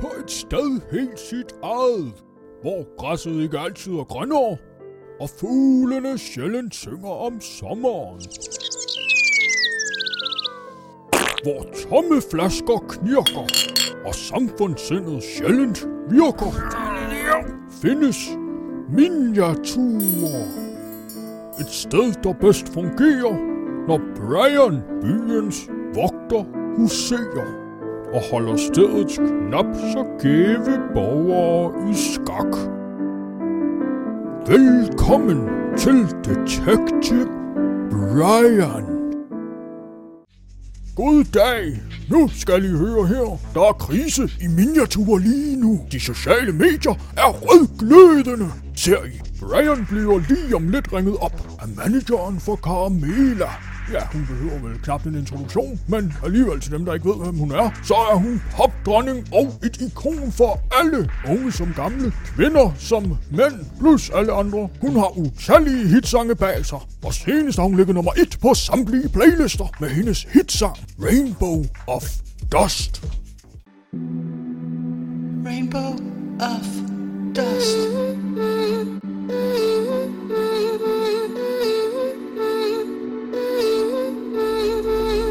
på et sted helt sit eget, hvor græsset ikke altid er grønnere, og fuglene sjældent synger om sommeren. Hvor tomme flasker knirker, og samfundssindet sjældent virker, findes miniaturer. Et sted, der bedst fungerer, når Brian, byens vogter, huserer og holder stedets knap så gæve borgere i skak. Velkommen til Detective Brian. God dag. Nu skal I høre her. Der er krise i miniatur lige nu. De sociale medier er rødglødende. Ser I, Brian bliver lige om lidt ringet op af manageren for Carmela. Ja, hun behøver vel knap en introduktion, men alligevel til dem, der ikke ved, hvem hun er, så er hun popdronning og et ikon for alle, unge som gamle, kvinder som mænd, plus alle andre. Hun har utallige hitsange bag sig, og senest har hun ligget nummer et på samtlige playlister med hendes hitsang Rainbow of Dust. Rainbow of dust.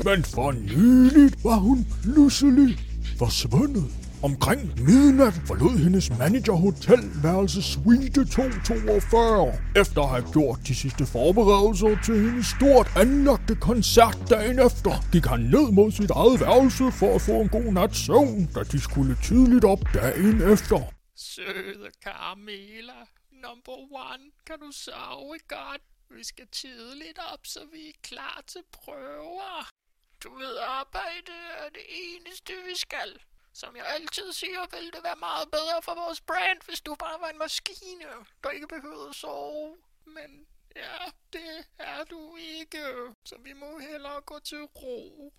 Men for nyligt var hun pludselig forsvundet. Omkring midnat forlod hendes manager hotelværelse Suite 242. Efter at have gjort de sidste forberedelser til hendes stort anlagte koncert dagen efter, gik han ned mod sit eget værelse for at få en god nats søvn, da de skulle tidligt op dagen efter. Søde Carmela, number one, kan du sove godt? Vi skal tidligt op, så vi er klar til prøver. Du ved, arbejde er det eneste, vi skal. Som jeg altid siger, ville det være meget bedre for vores brand, hvis du bare var en maskine, der ikke behøvede at sove. Men ja, det er du ikke. Så vi må hellere gå til ro.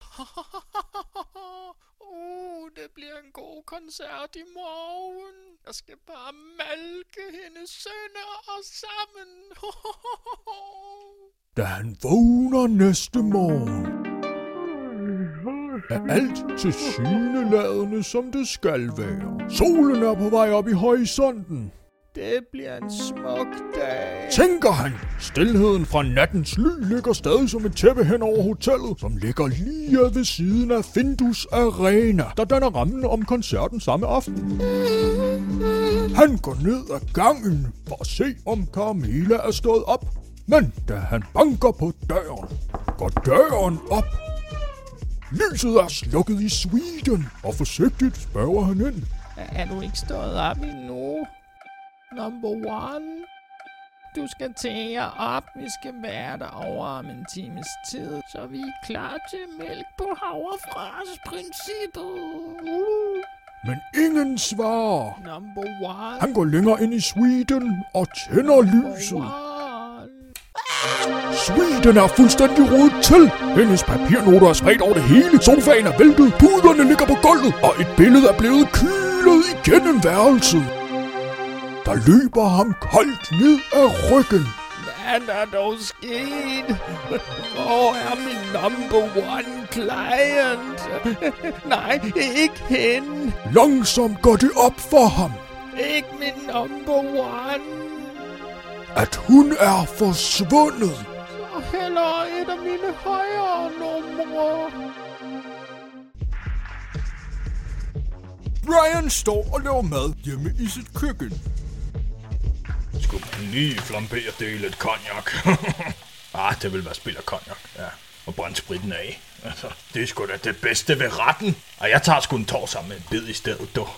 uh, det bliver en god koncert i morgen. Jeg skal bare malke hendes sønner og sammen. Da han vågner næste morgen, er alt til syneladende, som det skal være. Solen er på vej op i horisonten. Det bliver en smuk dag. Tænker han. Stilheden fra nattens ly ligger stadig som et tæppe hen over hotellet, som ligger lige ved siden af Findus Arena, der danner rammen om koncerten samme aften. Han går ned ad gangen for at se, om Carmela er stået op. Men da han banker på døren, går døren op. Lyset er slukket i Sweden, og forsigtigt spørger han ind. Er du ikke stået op endnu? Number one. Du skal tage jer op. Vi skal være der over om en times tid, så vi er klar til mælk på havrefras-princippet. Uh. Men ingen svarer. Number one. Han går længere ind i Sweden og tænder lyset. One. Sweden er fuldstændig rodet til. Hendes papirnoter er spredt over det hele. Sofaen er væltet. Puderne ligger på gulvet. Og et billede er blevet kylet igennem værelset. Der løber ham koldt ned ad ryggen. Hvad er dog sket? Hvor er min number one client? Nej, ikke hende. Langsomt går det op for ham, Ikke min number one. At hun er forsvundet. Og heller et af mine højere numre. Brian står og laver mad hjemme i sit køkken. Skulle man lige flambere det i lidt cognac. ah, det vil være spild af cognac, ja. Og brænde spritten af. Altså, det er sgu da det bedste ved retten. Og jeg tager sgu en tår sammen med en bid i stedet, du.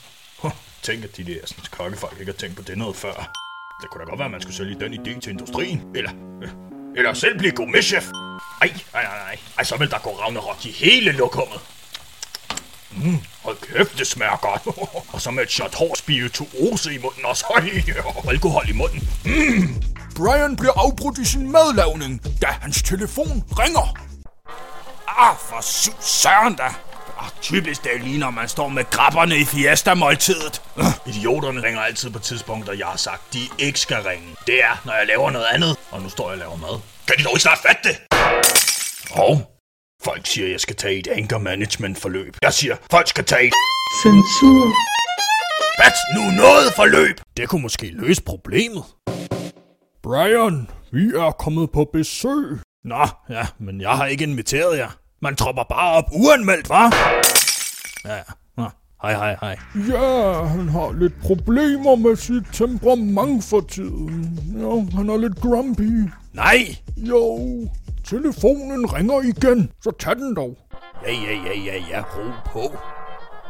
Tænk, at de der sådan, kokkefolk ikke har tænkt på det noget før. Det kunne da godt være, at man skulle sælge den idé til industrien. Eller, eller selv blive gourmetchef. Ej, nej, nej, nej. Ej, så vil der gå Ragnarok i hele lokummet. Mm, hold kæft, det smager godt. og så med et shot hård spirituose i munden også. Og alkohol i munden. Mm. Brian bliver afbrudt i sin madlavning, da hans telefon ringer. Ah, for søren da. Ah, typisk det er lige, når man står med grabberne i fiesta-måltidet. Uh, idioterne ringer altid på tidspunkter, jeg har sagt, de ikke skal ringe. Det er, når jeg laver noget andet. Og nu står jeg og laver mad. Kan de dog ikke snart fatte det? Og folk siger, jeg skal tage et anger management forløb. Jeg siger, folk skal tage et Censur. Hvad? Nu noget forløb! Det kunne måske løse problemet. Brian, vi er kommet på besøg. Nå, ja, men jeg har ikke inviteret jer. Man tropper bare op uanmeldt, hva'? Ja, ja. Nå, hej, hej, hej. Ja, han har lidt problemer med sit temperament for tiden. Ja, han er lidt grumpy. Nej! Jo, telefonen ringer igen, så tag den dog. Ja, ja, ja, ja, ja, ro på.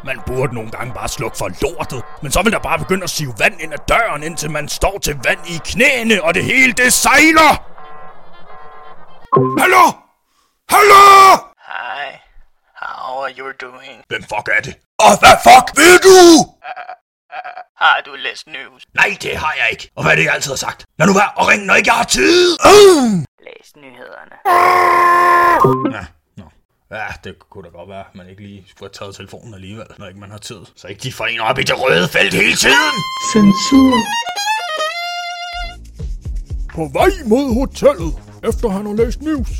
Man burde nogle gange bare slukke for lortet, men så vil der bare begynde at sive vand ind ad døren, indtil man står til vand i knæene, og det hele det sejler! Hallo? Hallo? Hi, how are you doing? Hvem fuck er det? Og hvad fuck vil du? Har du læst news? Nej, det har jeg ikke. Og hvad er det, jeg altid har sagt? Lad nu være og ring, når ikke jeg har tid. Uh! Læs nyhederne. Ja, nå. Ja, det kunne da godt være, at man ikke lige skulle have taget telefonen alligevel, når ikke man har tid. Så ikke de får en op i det røde felt hele tiden. Censur. På vej mod hotellet, efter han har læst news.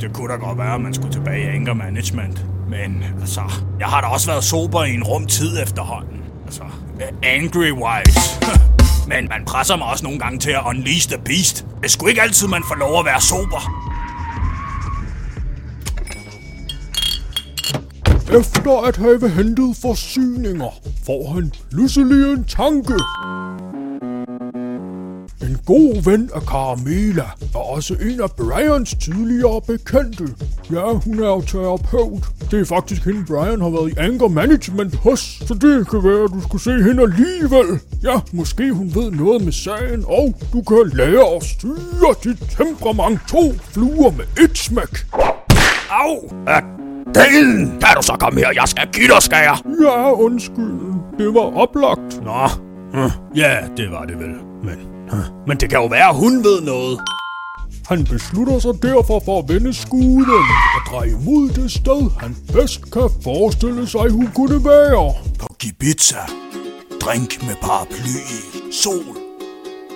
Det, kunne da godt være, at man skulle tilbage i anger management. Men altså, jeg har da også været sober i en rum tid efterhånden. Altså, angry wise. Men man presser mig også nogle gange til at unleash the beast. Det skulle ikke altid, man får lov at være sober. Efter at have hentet forsyninger, får han pludselig en tanke. God ven af Carmela, og også en af Brians tidligere bekendte. Ja, hun er jo terapeut. Det er faktisk hende, Brian har været i anger management hos, så det kan være, at du skulle se hende alligevel. Ja, måske hun ved noget med sagen, og du kan lære at styre dit temperament to fluer med et smæk. Au! Af delen! Kan du så komme her? Jeg skal give dig, skal jeg? Ja, undskyld. Det var oplagt. Nå, hm. ja, det var det vel. Men, men det kan jo være, at hun ved noget. Han beslutter sig derfor for at vende skuden og dreje mod det sted, han bedst kan forestille sig, hun kunne være. På Gibiza. Drink med paraply i. Sol.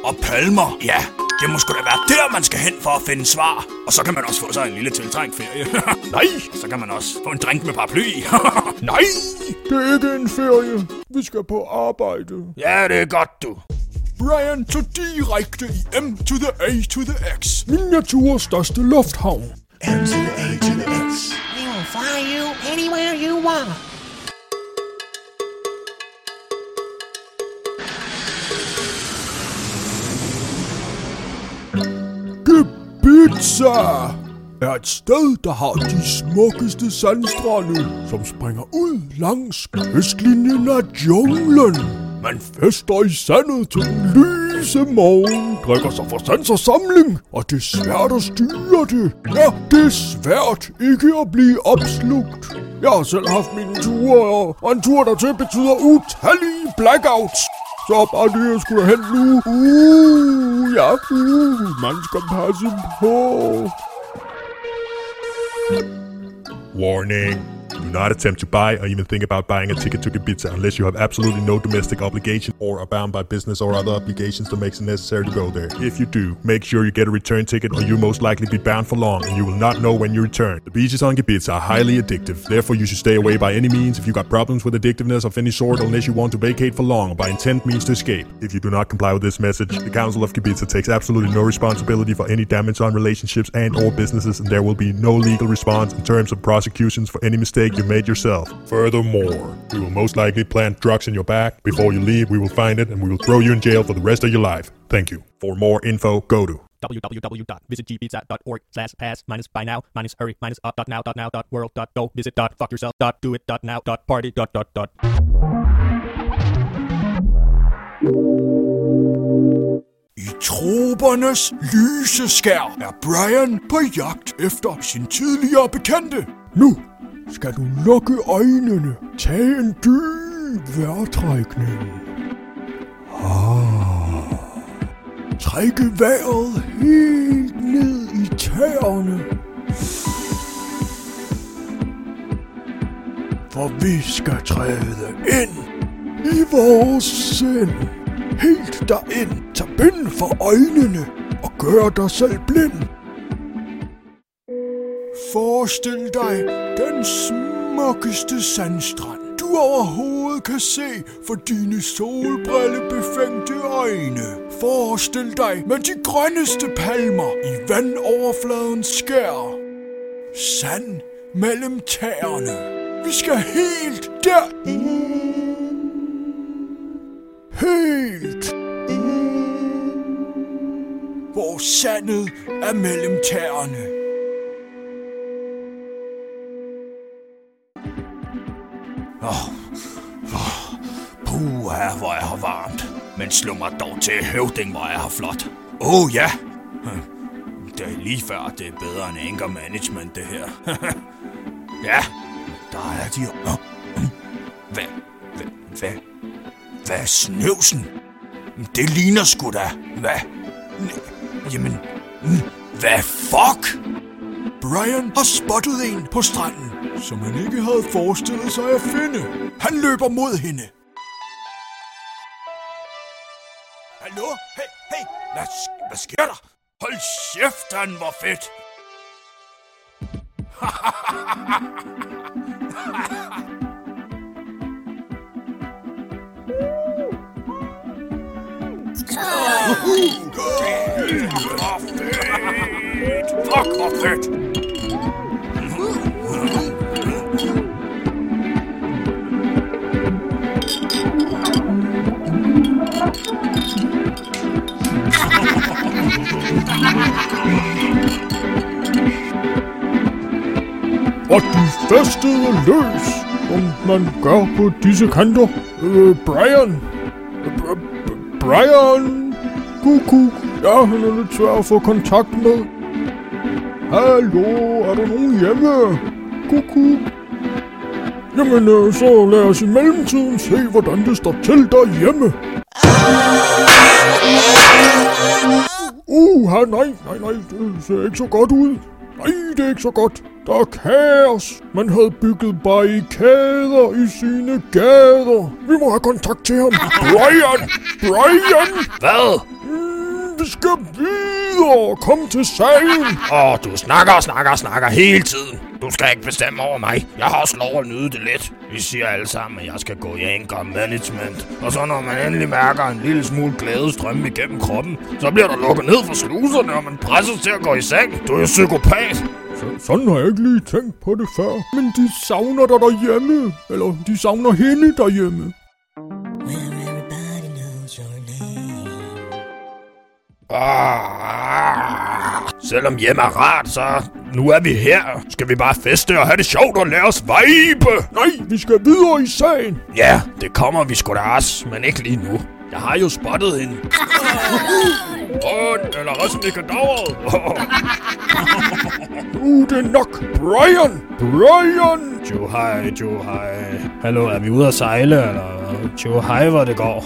Og palmer. Ja, det må sgu da være der, man skal hen for at finde svar. Og så kan man også få sig en lille tiltrængt ferie. Nej, Og så kan man også få en drink med paraply i. nej, det er ikke en ferie. Vi skal på arbejde. ja, det er godt, du. Brian tog direkte i M to the A to the X. Miniaturs største lufthavn. M to the A to the X. We will fly you anywhere you want. Ibiza er et sted, der har de smukkeste sandstrande, som springer ud langs kystlinjen af junglen. Man fester i sandet til den lyse morgen, drikker sig for sans og samling, og det er svært at styre det. Ja, det er svært ikke at blive opslugt. Jeg har selv haft mine ture, og- en tur dertil betyder utallige blackouts. Så bare det, jeg skulle hen nu. Uh, ja, uh, man skal passe på. Warning. Do not attempt to buy or even think about buying a ticket to Ibiza unless you have absolutely no domestic obligation or are bound by business or other obligations that makes it necessary to go there. If you do, make sure you get a return ticket or you'll most likely be bound for long and you will not know when you return. The beaches on Ibiza are highly addictive, therefore you should stay away by any means if you got problems with addictiveness of any sort unless you want to vacate for long or by intent means to escape. If you do not comply with this message, the Council of Ibiza takes absolutely no responsibility for any damage on relationships and or businesses and there will be no legal response in terms of prosecutions for any mistake you made yourself. Furthermore, we will most likely plant drugs in your bag. Before you leave, we will find it and we will throw you in jail for the rest of your life. Thank you. For more info, go to www.visitgbpizza.org slash pass minus by now minus hurry minus up dot now dot now dot world dot go visit dot fuck yourself dot do it dot now dot party dot dot dot I tropernes lyseskær er Brian på jagt efter sin tidligere bekendte. Nu skal du lukke øjnene, tage en dyb vejrtrækning. Ah. Trække vejret helt ned i tæerne. For vi skal træde ind i vores sind. Helt derind. Tag bind for øjnene og gør dig selv blind. Forestil dig den smukkeste sandstrand, du overhovedet kan se for dine solbrillebefængte øjne. Forestil dig med de grønneste palmer i vandoverfladens skær. Sand mellem tæerne. Vi skal helt derind. Helt hvor sandet er mellem tæerne. Puha, hvor er her varmt. Men slå mig dog til, høvding, hvor er her flot. Åh oh, ja, hm. det er lige før, det er bedre end anger management, det her. ja, der er de... Hvad, hm. hvad, hvad, hvad er snøvsen? Hm, det ligner sgu da. Hvad? Jamen, hvad fuck? Brian har spottet en på stranden, som han ikke havde forestillet sig at finde. Han løber mod hende. Hallo? Hey, hey, hvad, hvad sker der? Hold kæft, han var hvor fedt! Og de festede løs, som man gør på disse kanter. Øh, Brian. Br- Brian. Kukuk. Ja, han er lidt svær at få kontakt med. Hallo, er der nogen hjemme? Kukuk. Jamen, øh, så lad os i mellemtiden se, hvordan det står til derhjemme. Uh, nej, nej, nej, det ser ikke så godt ud. Nej, det er ikke så godt. Der er kaos. Man havde bygget barrikader i sine gader. Vi må have kontakt til ham. Brian! Brian! Hvad? Mm, vi skal videre. Kom til sagen. Åh, du snakker og snakker og snakker hele tiden. Du skal ikke bestemme over mig. Jeg har også lov at nyde det lidt. Vi siger alle sammen, at jeg skal gå i anger management. Og så når man endelig mærker en lille smule glæde strømme igennem kroppen, så bliver der lukket ned for sluserne, og man presses til at gå i seng. Du er jo psykopat. Så, sådan har jeg ikke lige tænkt på det før. Men de savner dig derhjemme. Eller de savner hende derhjemme. Ah, selvom hjem er rart, så nu er vi her. Skal vi bare feste og have det sjovt og lade os vibe? Nej, vi skal videre i sagen. Ja, det kommer vi sgu da også, men ikke lige nu. Jeg har jo spottet hende. Åh, eller også Mikadavret. Det er nok. Brian! Brian! Jo hej, jo hej. Hallo, er vi ude at sejle, eller? Jo hej, hvor det går.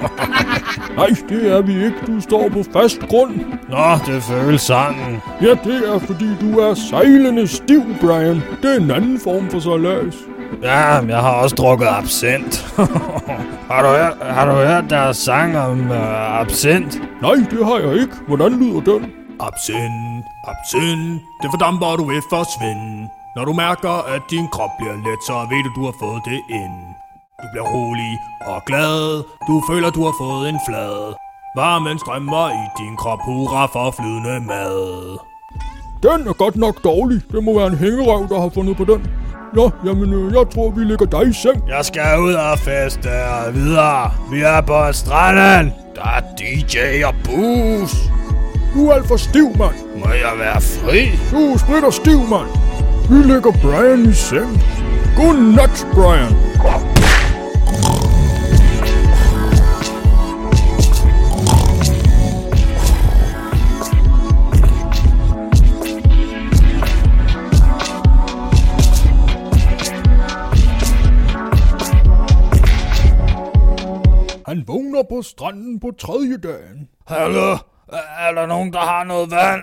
Nej, det er vi ikke. Du står på fast grund. Nå, det føles sådan. Ja, det er fordi du er sejlende stiv, Brian. Det er en anden form for sejlads. Ja, men jeg har også drukket absint. har, du hørt, har du hørt deres sang om uh, absint? Nej, det har jeg ikke. Hvordan lyder den? Absint, absint, det fordamper du vil forsvinde. Når du mærker, at din krop bliver let, så ved du, du har fået det ind. Du bliver rolig og glad, du føler, du har fået en flad. Varmen strømmer i din krop, hurra for flydende mad. Den er godt nok dårlig. Det må være en hængerøv, der har fundet på den. Nå, jamen, øh, jeg tror, vi lægger dig i seng. Jeg skal ud og feste og videre. Vi er på stranden. Der er DJ og booze. Du er alt for stiv, mand. Må jeg være fri? Du er sprit og stiv, mand. Vi lægger Brian i seng. Godnat, Brian. På stranden på tredje dagen. Hallo? Er der nogen, der har noget vand?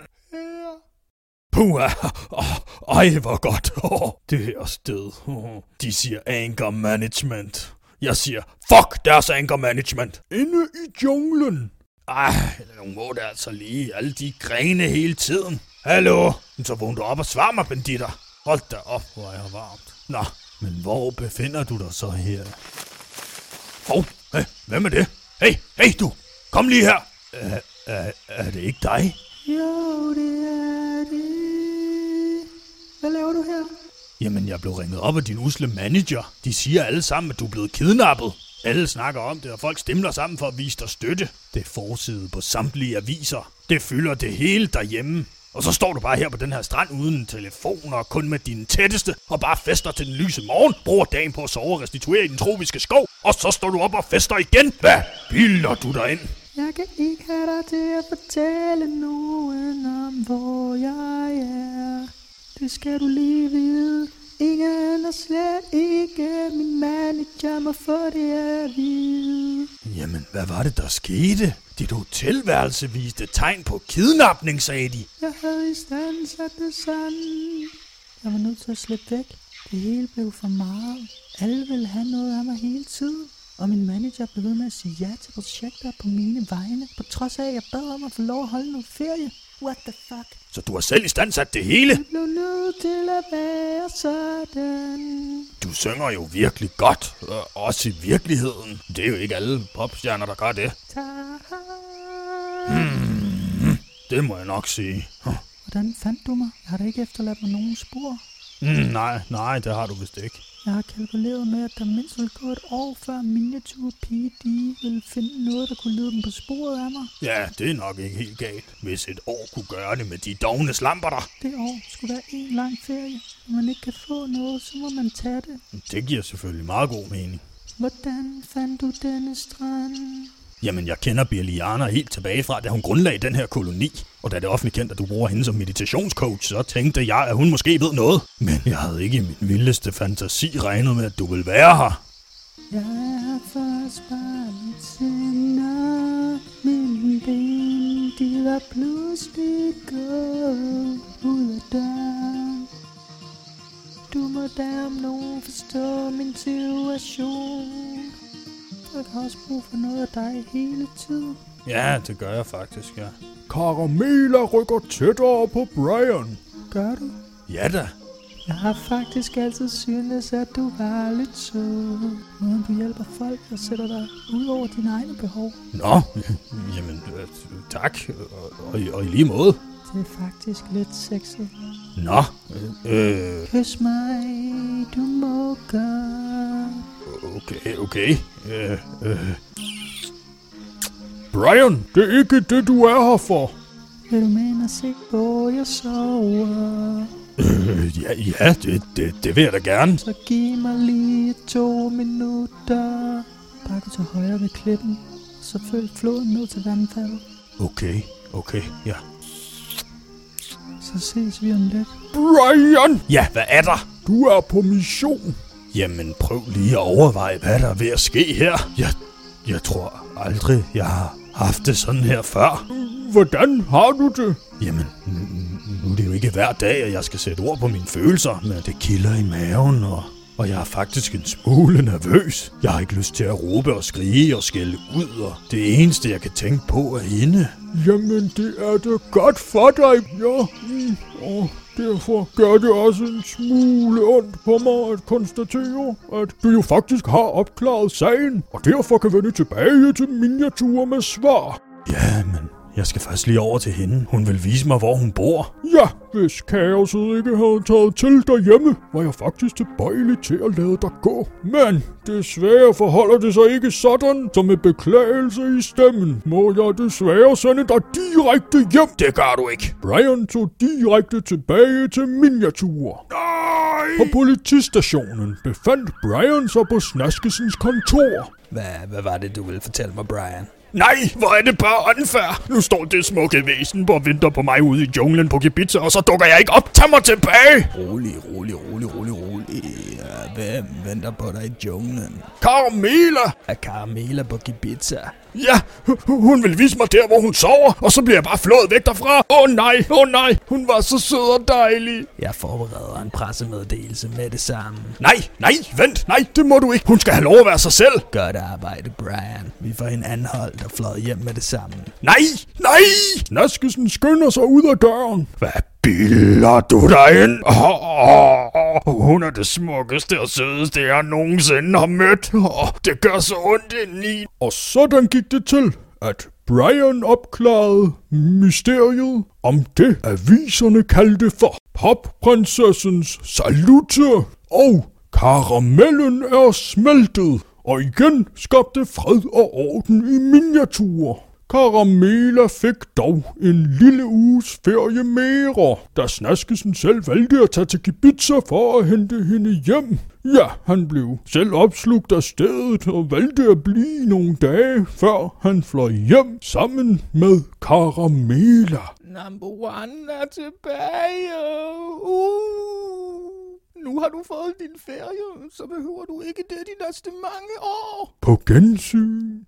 Puha. Oh, ej, hvor godt. Oh, det her sted. Oh, de siger anger management. Jeg siger, fuck deres anger management. Inde i junglen. Ej, nu må det altså lige. Alle de grene hele tiden. Hallo? Så vågn du op og svar mig, banditter. Hold da op, hvor er jeg varmt. Nå, men hvor befinder du dig så her? Hov, hey, hvem er det? Hey, hey du, kom lige her. Er, er, er det ikke dig? Jo, det er det. Hvad laver du her? Jamen, jeg blev ringet op af din usle manager. De siger alle sammen, at du er blevet kidnappet. Alle snakker om det, og folk stemler sammen for at vise dig støtte. Det er forside på samtlige aviser. Det fylder det hele derhjemme. Og så står du bare her på den her strand uden telefon og kun med din tætteste, og bare fester til den lyse morgen, bruger dagen på at sove og restituere i den tropiske skov, og så står du op og fester igen. Hvad bilder du dig ind? Jeg kan ikke have dig til at fortælle nogen om, hvor jeg er. Det skal du lige vide. Ingen og slet ikke min manager må få det at vide. Jamen, hvad var det, der skete? Dit hotelværelse viste tegn på kidnapning, sagde de. Jeg havde i stand sat det sådan. Jeg var nødt til at slippe væk. Det hele blev for meget. Alle ville have noget af mig hele tiden. Og min manager blev ved med at sige ja til projekter på mine vegne, på trods af, at jeg bad om at få lov at holde noget ferie. What the fuck? Så du har selv i stand sat det hele? Jeg blev nødt til at være sådan. Du synger jo virkelig godt, øh, også i virkeligheden. Det er jo ikke alle popstjerner, der gør det. Tak. Det må jeg nok sige. Huh. Hvordan fandt du mig? Jeg har da ikke efterladt mig nogen spor. Mm, nej, nej, det har du vist ikke. Jeg har kalkuleret med, at der mindst vil gå et år, før Miniature PD vil finde noget, der kunne lede dem på sporet af mig. Ja, det er nok ikke helt galt, hvis et år kunne gøre det med de dogne slamper der. Det år skulle være en lang ferie. Når man ikke kan få noget, så må man tage det. Det giver selvfølgelig meget god mening. Hvordan fandt du denne strand? Jamen, jeg kender Birliana helt tilbage fra, da hun grundlagde den her koloni. Og da det er offentligt kendt, at du bruger hende som meditationscoach, så tænkte jeg, at hun måske ved noget. Men jeg havde ikke i min vildeste fantasi regnet med, at du ville være her. Jeg er først bare lidt sender. Mine ben, de var pludselig gået ud af døren. Du må da om nogen forstå min situation. Jeg har også brug for noget af dig hele tiden. Ja, det gør jeg faktisk, ja. Caramela rykker tættere på Brian. Gør du? Ja da. Jeg har faktisk altid syntes, at du var lidt sød. Måden du hjælper folk og sætter dig ud over dine egne behov. Nå, jamen, øh, tak. Og, og, i- og i lige måde. Det er faktisk lidt sexet. Nå, øh, øh, Kys mig, du må gøre. Okay, okay. Øh, øh, Brian, det er ikke det, du er her for. Vil du med og se, hvor jeg sover? øh, ja, ja det, det, det vil jeg da gerne. Så giv mig lige to minutter. Gå til højre ved klippen. Så følg floden ned til vandfaldet. Okay, okay, ja. Så ses vi om lidt. Brian, Ja, hvad er der? du er på mission. Jamen, prøv lige at overveje, hvad der er ved at ske her. Jeg, jeg tror aldrig, jeg har haft det sådan her før. Hvordan har du det? Jamen, n- nu er det jo ikke hver dag, at jeg skal sætte ord på mine følelser, men det kilder i maven, og, og jeg er faktisk en smule nervøs. Jeg har ikke lyst til at råbe og skrige og skælde ud, og det eneste, jeg kan tænke på, er hende. Jamen, det er det godt for dig. Ja, mm, og derfor gør det også en smule ondt på mig at konstatere, at du jo faktisk har opklaret sagen, og derfor kan vende tilbage til miniatur med svar. Ja, men jeg skal først lige over til hende. Hun vil vise mig, hvor hun bor. Ja, hvis kaoset ikke havde taget til derhjemme, var jeg faktisk tilbøjelig til at lade dig gå. Men desværre forholder det sig ikke sådan, så med beklagelse i stemmen, må jeg desværre sende dig direkte hjem. Det gør du ikke. Brian tog direkte tilbage til miniatur. Nej! På politistationen befandt Brian sig på Snaskesens kontor. Hvad, hvad var det, du ville fortælle mig, Brian? Nej, hvor er det bare unfair. Nu står det smukke væsen på og venter på mig ude i junglen på Ibiza, og så dukker jeg ikke op. Tag mig tilbage! Rolig, rolig, rolig, rolig, rolig. Hvem venter på dig i junglen? Carmela! Er Caramela på Ibiza? Ja, hu- hun vil vise mig der, hvor hun sover, og så bliver jeg bare flået væk derfra. Åh oh, nej, åh oh, nej, hun var så sød og dejlig. Jeg forbereder en pressemeddelelse med det samme. Nej, nej, vent, nej, det må du ikke. Hun skal have lov at være sig selv. Godt arbejde, Brian. Vi får hende anholdt og fløjet hjem med det samme. Nej, nej! Snaskesen skynder sig ud af døren. Hvad Bilder du dig ind? Oh, hun er det smukkeste og sødeste, jeg nogensinde har mødt. Oh, det gør så ondt indeni. Og sådan gik det til, at Brian opklarede mysteriet om det, aviserne kaldte for popprinsessens salute. Og karamellen er smeltet, og igen skabte fred og orden i miniatur. Karamela fik dog en lille uges ferie mere, da Snaskesen selv valgte at tage til Ibiza for at hente hende hjem. Ja, han blev selv opslugt af stedet og valgte at blive nogle dage, før han fløj hjem sammen med Karamela. Number one er tilbage. Uh. Nu har du fået din ferie, så behøver du ikke det de næste mange år. På gensyn.